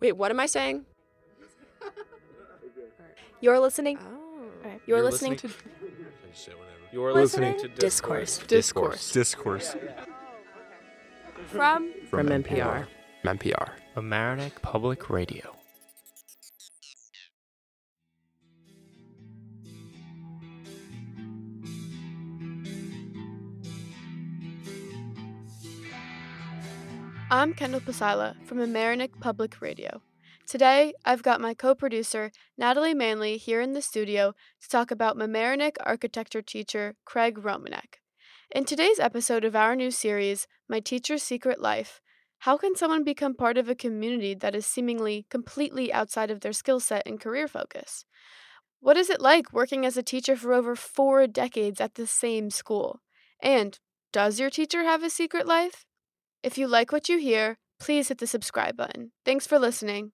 Wait, what am I saying? You're listening. Oh. Alright, You're, listening, to You're listening listening to discourse Discourse. Discourse. from From NPR. From NPR. Mamaroneck Public Radio. I'm Kendall Pasila from Mamaroneck Public Radio. Today, I've got my co producer, Natalie Manley, here in the studio to talk about Mamaroneck architecture teacher Craig Romanek. In today's episode of our new series, My Teacher's Secret Life, how can someone become part of a community that is seemingly completely outside of their skill set and career focus? What is it like working as a teacher for over four decades at the same school? And does your teacher have a secret life? If you like what you hear, please hit the subscribe button. Thanks for listening.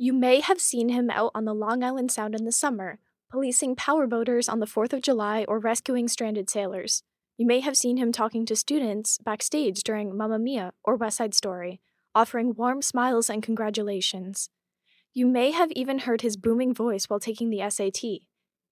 You may have seen him out on the Long Island Sound in the summer, policing powerboaters on the 4th of July or rescuing stranded sailors. You may have seen him talking to students backstage during Mamma Mia or West Side Story, offering warm smiles and congratulations. You may have even heard his booming voice while taking the SAT.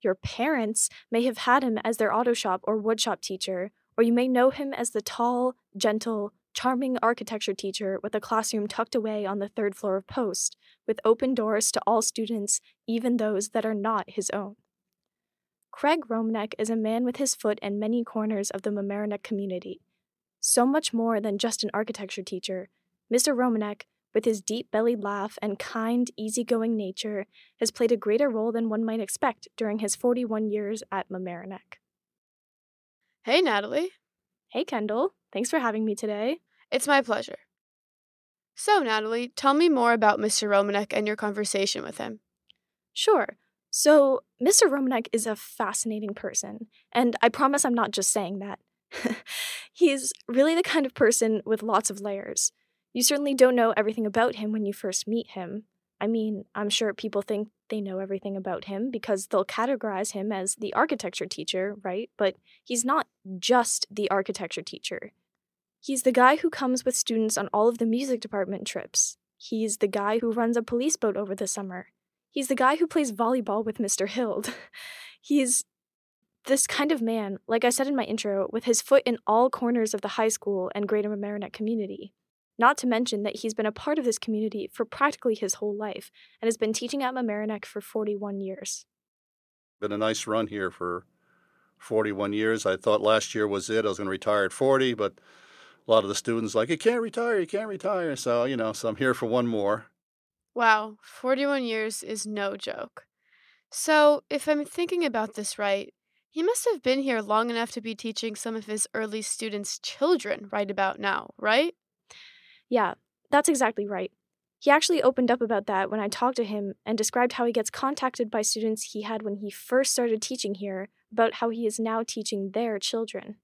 Your parents may have had him as their auto shop or woodshop teacher, or you may know him as the tall, gentle, charming architecture teacher with a classroom tucked away on the third floor of Post, with open doors to all students, even those that are not his own. Craig Romanek is a man with his foot in many corners of the Mamaroneck community. So much more than just an architecture teacher, Mr. Romanek, with his deep bellied laugh and kind, easygoing nature, has played a greater role than one might expect during his 41 years at Mamaroneck. Hey, Natalie. Hey, Kendall. Thanks for having me today. It's my pleasure. So, Natalie, tell me more about Mr. Romanek and your conversation with him. Sure. So, Mr. Romanek is a fascinating person, and I promise I'm not just saying that. He's really the kind of person with lots of layers. You certainly don't know everything about him when you first meet him. I mean, I'm sure people think they know everything about him because they'll categorize him as the architecture teacher, right? But he's not just the architecture teacher. He's the guy who comes with students on all of the music department trips. He's the guy who runs a police boat over the summer. He's the guy who plays volleyball with Mr. Hild. He's this kind of man, like I said in my intro, with his foot in all corners of the high school and greater Mamaroneck community. Not to mention that he's been a part of this community for practically his whole life and has been teaching at Mamaroneck for 41 years. Been a nice run here for 41 years. I thought last year was it. I was going to retire at 40, but a lot of the students like, you can't retire, you can't retire. So, you know, so I'm here for one more. Wow, 41 years is no joke. So, if I'm thinking about this right, he must have been here long enough to be teaching some of his early students' children right about now, right? Yeah, that's exactly right. He actually opened up about that when I talked to him and described how he gets contacted by students he had when he first started teaching here about how he is now teaching their children.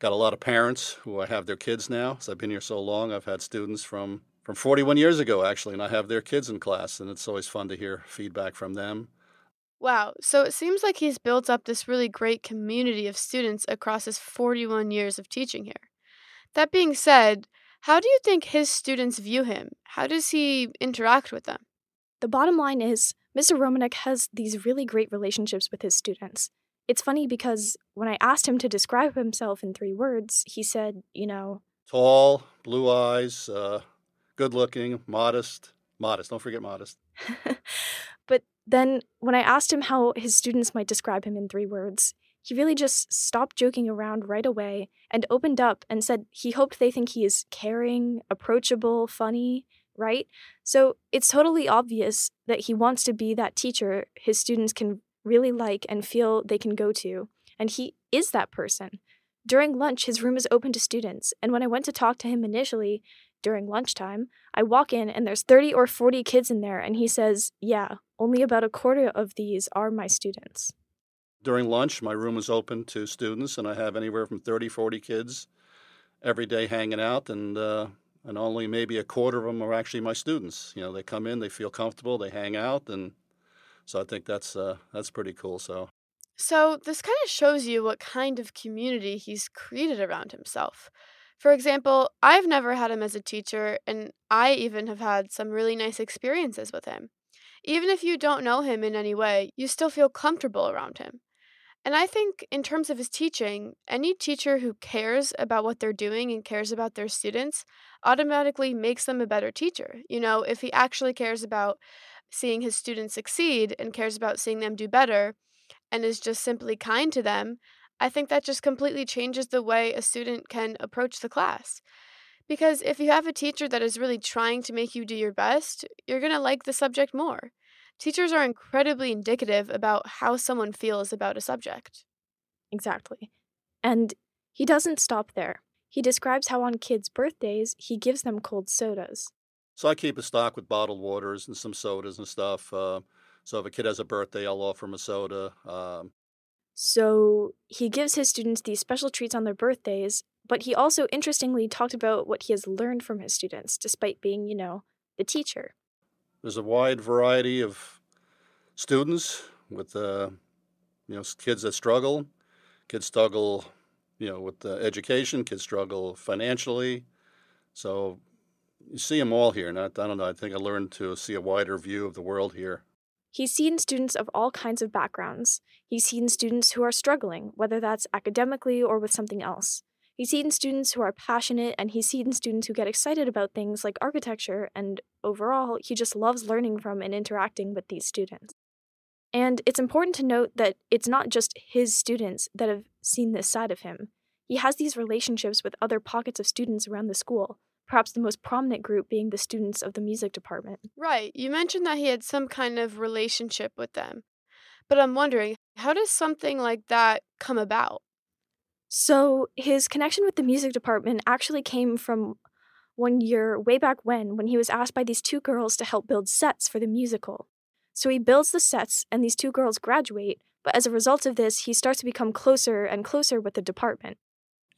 Got a lot of parents who I have their kids now. So I've been here so long. I've had students from, from 41 years ago, actually, and I have their kids in class, and it's always fun to hear feedback from them. Wow, so it seems like he's built up this really great community of students across his 41 years of teaching here. That being said, how do you think his students view him? How does he interact with them? The bottom line is, Mr. Romanek has these really great relationships with his students. It's funny because when I asked him to describe himself in three words, he said, you know, Tall, blue eyes, uh, good looking, modest. Modest, don't forget modest. but then when I asked him how his students might describe him in three words, he really just stopped joking around right away and opened up and said he hoped they think he is caring, approachable, funny, right? So it's totally obvious that he wants to be that teacher his students can really like and feel they can go to. And he is that person. During lunch, his room is open to students, and when I went to talk to him initially, during lunchtime, I walk in and there's 30 or 40 kids in there, and he says, Yeah, only about a quarter of these are my students. During lunch, my room is open to students, and I have anywhere from 30, 40 kids every day hanging out, and uh, and only maybe a quarter of them are actually my students. You know, they come in, they feel comfortable, they hang out, and so I think that's uh, that's pretty cool. So So, this kind of shows you what kind of community he's created around himself. For example, I've never had him as a teacher, and I even have had some really nice experiences with him. Even if you don't know him in any way, you still feel comfortable around him. And I think, in terms of his teaching, any teacher who cares about what they're doing and cares about their students automatically makes them a better teacher. You know, if he actually cares about seeing his students succeed and cares about seeing them do better and is just simply kind to them, I think that just completely changes the way a student can approach the class. Because if you have a teacher that is really trying to make you do your best, you're going to like the subject more. Teachers are incredibly indicative about how someone feels about a subject. Exactly. And he doesn't stop there. He describes how on kids' birthdays, he gives them cold sodas. So I keep a stock with bottled waters and some sodas and stuff. Uh, so if a kid has a birthday, I'll offer him a soda. Um, so he gives his students these special treats on their birthdays, but he also interestingly talked about what he has learned from his students, despite being, you know, the teacher. There's a wide variety of students with, uh, you know, kids that struggle. Kids struggle, you know, with uh, education. Kids struggle financially. So you see them all here. Not, I don't know. I think I learned to see a wider view of the world here. He's seen students of all kinds of backgrounds. He's seen students who are struggling, whether that's academically or with something else. He's seen students who are passionate, and he's seen students who get excited about things like architecture, and overall, he just loves learning from and interacting with these students. And it's important to note that it's not just his students that have seen this side of him. He has these relationships with other pockets of students around the school, perhaps the most prominent group being the students of the music department. Right. You mentioned that he had some kind of relationship with them. But I'm wondering, how does something like that come about? So, his connection with the music department actually came from one year way back when, when he was asked by these two girls to help build sets for the musical. So, he builds the sets, and these two girls graduate, but as a result of this, he starts to become closer and closer with the department.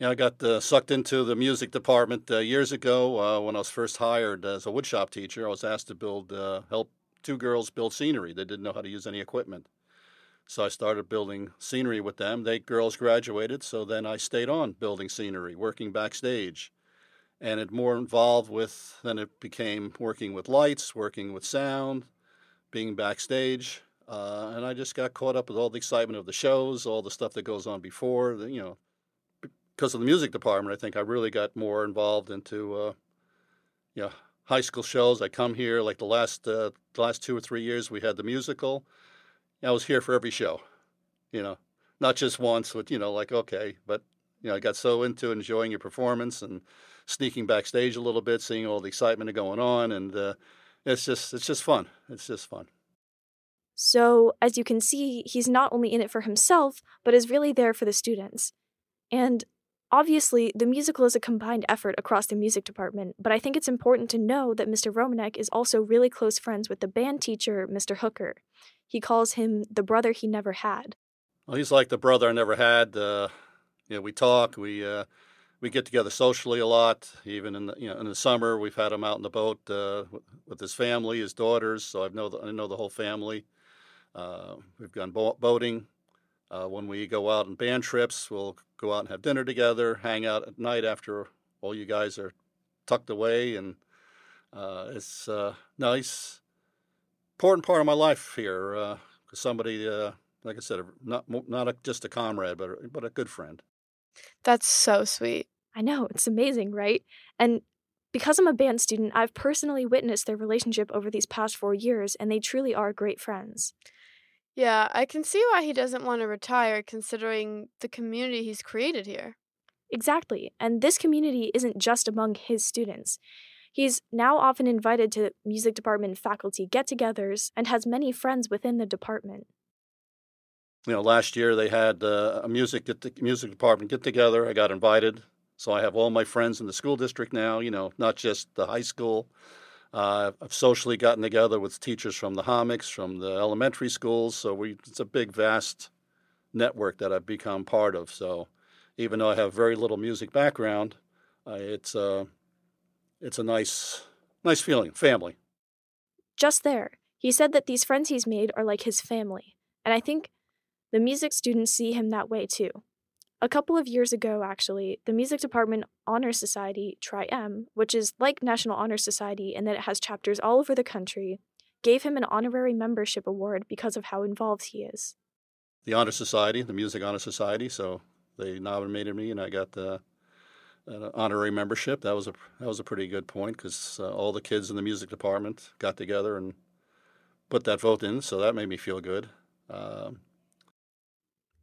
Yeah, I got uh, sucked into the music department uh, years ago uh, when I was first hired as a woodshop teacher. I was asked to build, uh, help two girls build scenery. They didn't know how to use any equipment. So I started building scenery with them. They girls graduated, so then I stayed on building scenery, working backstage. And it more involved with, then it became working with lights, working with sound, being backstage. Uh, and I just got caught up with all the excitement of the shows, all the stuff that goes on before, you know, because of the music department, I think I really got more involved into, uh, you know, high school shows. I come here like the last uh, the last two or three years we had the musical. I was here for every show, you know, not just once. But you know, like okay, but you know, I got so into enjoying your performance and sneaking backstage a little bit, seeing all the excitement going on, and uh, it's just it's just fun. It's just fun. So, as you can see, he's not only in it for himself, but is really there for the students. And Obviously, the musical is a combined effort across the music department, but I think it's important to know that Mr. Romanek is also really close friends with the band teacher, Mr. Hooker. He calls him the brother he never had. Well, he's like the brother I never had. Uh, you know, we talk, we uh, we get together socially a lot. Even in the you know in the summer, we've had him out in the boat uh, with his family, his daughters. So I know the, I know the whole family. Uh, we've gone bo- boating. Uh, when we go out on band trips, we'll go out and have dinner together, hang out at night after all you guys are tucked away, and uh, it's uh, nice, important part of my life here. Uh, somebody, uh, like I said, not not a, just a comrade, but a, but a good friend. That's so sweet. I know it's amazing, right? And because I'm a band student, I've personally witnessed their relationship over these past four years, and they truly are great friends. Yeah, I can see why he doesn't want to retire considering the community he's created here. Exactly, and this community isn't just among his students. He's now often invited to music department faculty get togethers and has many friends within the department. You know, last year they had uh, a music music department get together. I got invited, so I have all my friends in the school district now. You know, not just the high school, uh, I've socially gotten together with teachers from the Hommocks, from the elementary schools. So we, it's a big, vast network that I've become part of. So even though I have very little music background, uh, it's, uh, it's a nice, nice feeling, family. Just there, he said that these friends he's made are like his family. And I think The music students see him that way too. A couple of years ago, actually, the Music Department Honor Society, Tri-M, which is like National Honor Society in that it has chapters all over the country, gave him an honorary membership award because of how involved he is. The Honor Society, the Music Honor Society, so they nominated me and I got the an honorary membership. That was a that was a pretty good point because uh, all the kids in the music department got together and put that vote in, so that made me feel good. Um,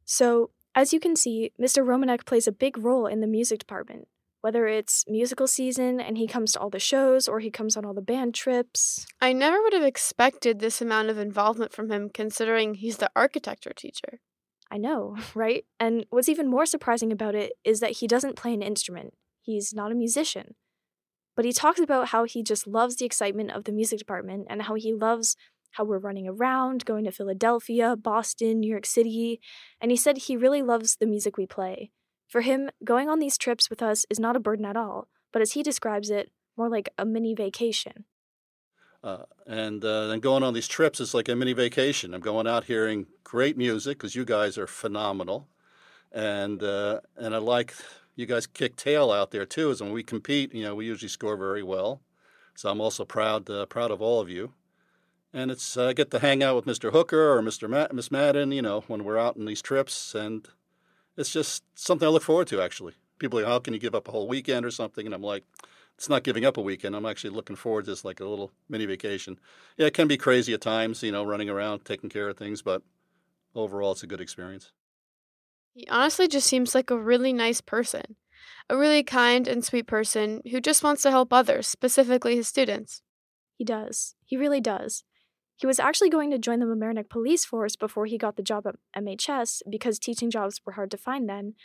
so, as you can see, Mr. Romanek plays a big role in the music department. Whether it's musical season and he comes to all the shows or he comes on all the band trips. I never would have expected this amount of involvement from him considering he's the architecture teacher. I know, right? And what's even more surprising about it is that he doesn't play an instrument. He's not a musician. But he talks about how he just loves the excitement of the music department and how he loves how we're running around, going to Philadelphia, Boston, New York City, and he said he really loves the music we play. For him, going on these trips with us is not a burden at all, but as he describes it, more like a mini vacation. Uh, and uh, then going on these trips is like a mini vacation. I'm going out hearing great music because you guys are phenomenal, and uh, and I like you guys kick tail out there too. Is when we compete, you know, we usually score very well. So I'm also proud uh, proud of all of you and it's I get to hang out with Mr. Hooker or Mr. Ma- Miss Madden, you know, when we're out on these trips, and it's just something I look forward to. Actually, people are like, "How can you give up a whole weekend or something?" And I'm like, "It's not giving up a weekend. I'm actually looking forward to this like a little mini vacation. Yeah, it can be crazy at times, you know, running around taking care of things, but overall, it's a good experience." He honestly just seems like a really nice person, a really kind and sweet person who just wants to help others, specifically his students. He does. He really does. He was actually going to join the Mamaroneck police force before he got the job at MHS because teaching jobs were hard to find then.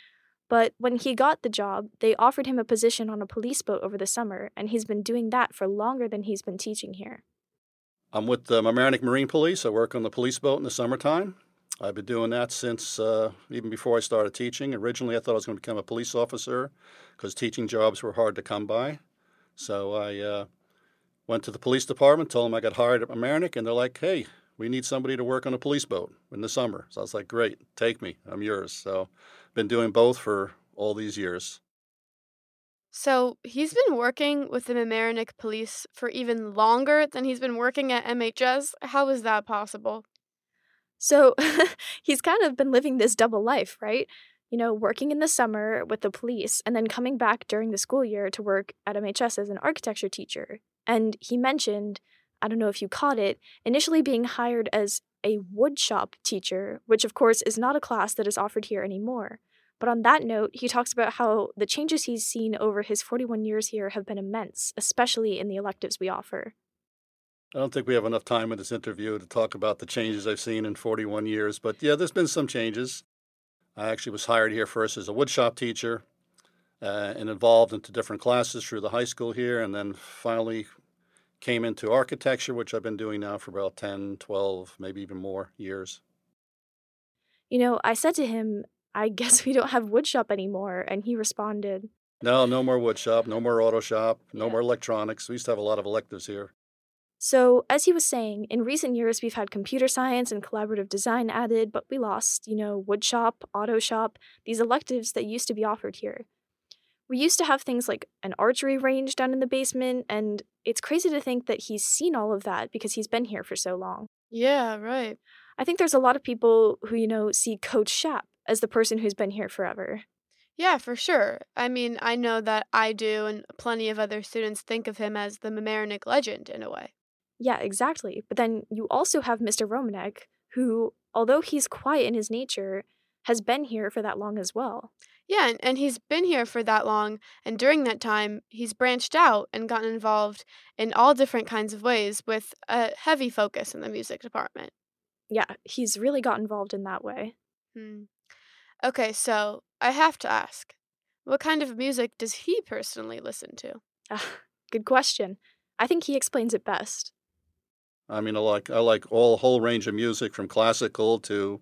But when he got the job, they offered him a position on a police boat over the summer, and he's been doing that for longer than he's been teaching here. I'm with the Mamaroneck Marine Police. I work on the police boat in the summertime. I've been doing that since uh, even before I started teaching. Originally, I thought I was going to become a police officer because teaching jobs were hard to come by. So I uh, Went to the police department, told them I got hired at Mamaroneck, and they're like, hey, we need somebody to work on a police boat in the summer. So I was like, great, take me, I'm yours. So been doing both for all these years. So he's been working with the Mamaroneck police for even longer than he's been working at MHS. How is that possible? So he's kind of been living this double life, right? You know, working in the summer with the police and then coming back during the school year to work at MHS as an architecture teacher. And he mentioned, I don't know if you caught it, initially being hired as a woodshop teacher, which of course is not a class that is offered here anymore. But on that note, he talks about how the changes he's seen over his 41 years here have been immense, especially in the electives we offer. I don't think we have enough time in this interview to talk about the changes I've seen in 41 years, but yeah, there's been some changes. I actually was hired here first as a woodshop teacher, uh, and involved into different classes through the high school here, and then finally came into architecture, which I've been doing now for about 10, 12, maybe even more years. You know, I said to him, I guess we don't have woodshop anymore. And he responded, No, no more woodshop, no more auto shop, no yeah. more electronics. We used to have a lot of electives here. So, as he was saying, in recent years we've had computer science and collaborative design added, but we lost, you know, woodshop, auto shop, these electives that used to be offered here. We used to have things like an archery range down in the basement, and it's crazy to think that he's seen all of that because he's been here for so long. Yeah, right. I think there's a lot of people who, you know, see Coach Shap as the person who's been here forever. Yeah, for sure. I mean, I know that I do, and plenty of other students think of him as the Mamaroneck legend in a way. Yeah, exactly. But then you also have Mr. Romanek, who, although he's quiet in his nature, has been here for that long as well. Yeah, and, and he's been here for that long, and during that time, he's branched out and gotten involved in all different kinds of ways with a heavy focus in the music department. Yeah, he's really got involved in that way. Hmm. Okay, so I have to ask what kind of music does he personally listen to? Uh, good question. I think he explains it best. I mean, I like I like all whole range of music from classical to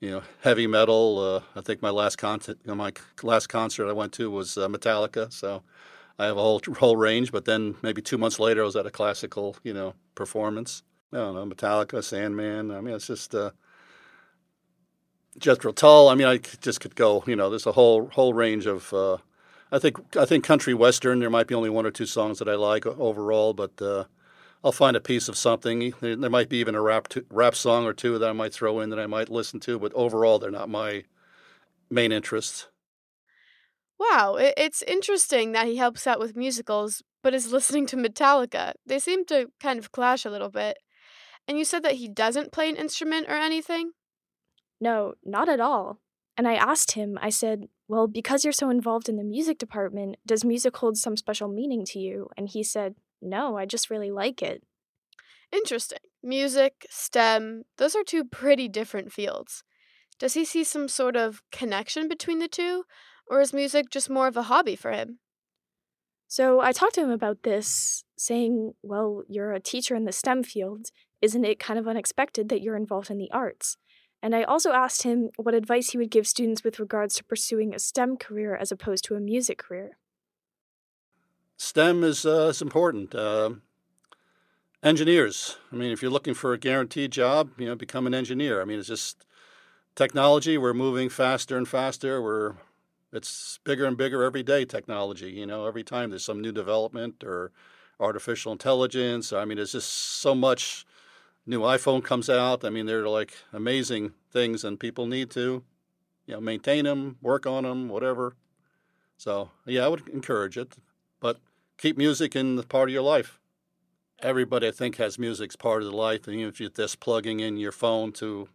you know, heavy metal. Uh, I think my last concert, my last concert I went to was uh, Metallica. So I have a whole whole range. But then maybe two months later, I was at a classical, you know, performance. I don't know, Metallica, Sandman. I mean, it's just uh, Jethro Tull. I mean, I just could go. You know, there's a whole whole range of. Uh, I think I think country western. There might be only one or two songs that I like overall, but uh, I'll find a piece of something. There, there might be even a rap to, rap song or two that I might throw in that I might listen to, but overall, they're not my main interests. Wow, it's interesting that he helps out with musicals, but is listening to Metallica. They seem to kind of clash a little bit. And you said that he doesn't play an instrument or anything? No, not at all. And I asked him, I said, Well, because you're so involved in the music department, does music hold some special meaning to you? And he said, No, I just really like it. Interesting. Music, STEM, those are two pretty different fields. Does he see some sort of connection between the two? Or is music just more of a hobby for him? So I talked to him about this, saying, Well, you're a teacher in the STEM field. Isn't it kind of unexpected that you're involved in the arts? And I also asked him what advice he would give students with regards to pursuing a STEM career as opposed to a music career. STEM is, uh, is important. Uh, engineers. I mean, if you're looking for a guaranteed job, you know, become an engineer. I mean, it's just technology. We're moving faster and faster. We're it's bigger and bigger every day. Technology. You know, every time there's some new development or artificial intelligence. I mean, there's just so much new iPhone comes out. I mean, they're like amazing things, and people need to, you know, maintain them, work on them, whatever. So yeah, I would encourage it, but keep music in the part of your life. Everybody, I think, has music's part of the life, and even if you're just plugging in your phone to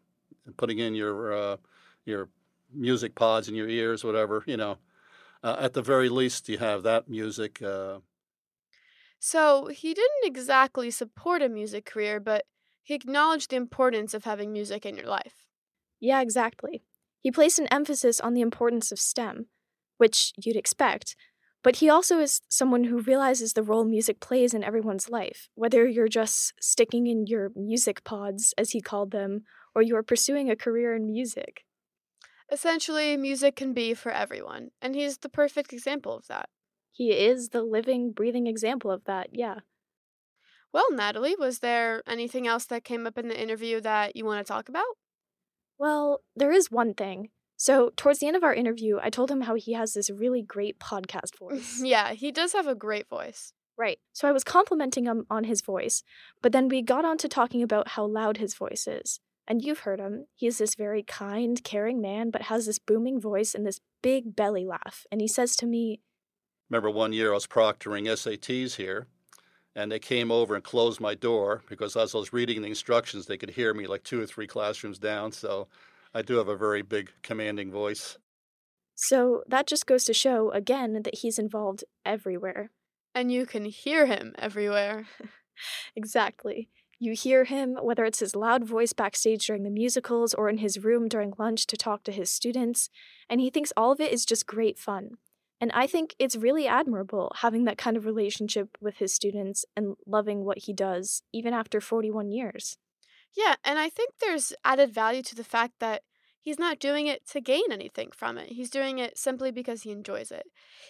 putting in your uh, your music pods in your ears, whatever, you know, uh, at the very least, you have that music. Uh, so he didn't exactly support a music career, but he acknowledged the importance of having music in your life. Yeah, exactly. He placed an emphasis on the importance of STEM, which you'd expect, but he also is someone who realizes the role music plays in everyone's life, whether you're just sticking in your music pods, as he called them, or you are pursuing a career in music. Essentially, music can be for everyone, and he's the perfect example of that. He is the living, breathing example of that, yeah. Well, Natalie, was there anything else that came up in the interview that you want to talk about? Well, there is one thing. So, towards the end of our interview, I told him how he has this really great podcast voice. yeah, he does have a great voice. Right. So, I was complimenting him on his voice, but then we got on to talking about how loud his voice is. And you've heard him. He's this very kind, caring man, but has this booming voice and this big belly laugh. And he says to me, Remember one year I was proctoring SATs here, and they came over and closed my door because as I was reading the instructions, they could hear me like two or three classrooms down. So I do have a very big, commanding voice. So that just goes to show, again, that he's involved everywhere. And you can hear him everywhere. exactly. You hear him, whether it's his loud voice backstage during the musicals or in his room during lunch to talk to his students, and he thinks all of it is just great fun. And I think it's really admirable having that kind of relationship with his students and loving what he does, even after 41 years. Yeah, and I think there's added value to the fact that he's not doing it to gain anything from it. He's doing it simply because he enjoys it.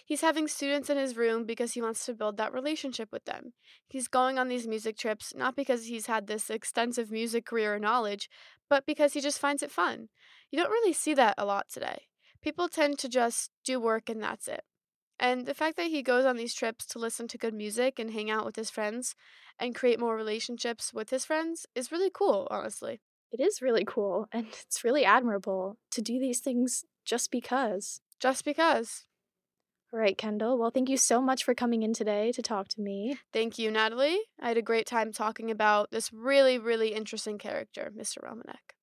He's having students in his room because he wants to build that relationship with them. He's going on these music trips not because he's had this extensive music career or knowledge, but because he just finds it fun. You don't really see that a lot today people tend to just do work and that's it. And the fact that he goes on these trips to listen to good music and hang out with his friends and create more relationships with his friends is really cool, honestly. It is really cool, and it's really admirable to do these things just because. Just because. All right, Kendall. Well, thank you so much for coming in today to talk to me. Thank you, Natalie. I had a great time talking about this really, really interesting character, Mr. Romanek.